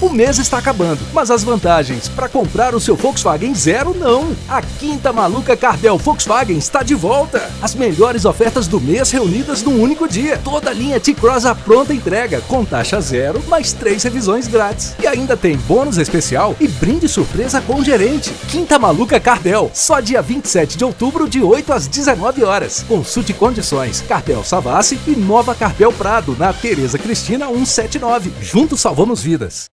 O mês está acabando, mas as vantagens para comprar o seu Volkswagen Zero não. A Quinta Maluca Cardel Volkswagen está de volta. As melhores ofertas do mês reunidas num único dia. Toda a linha T-Cross à pronta entrega, com taxa zero, mais três revisões grátis. E ainda tem bônus especial e brinde surpresa com o gerente. Quinta Maluca Cardel, só dia 27 de outubro, de 8 às 19 horas. Consulte condições. Cardel Savassi e Nova Cardel Prado, na Tereza Cristina 179. Juntos salvamos vidas.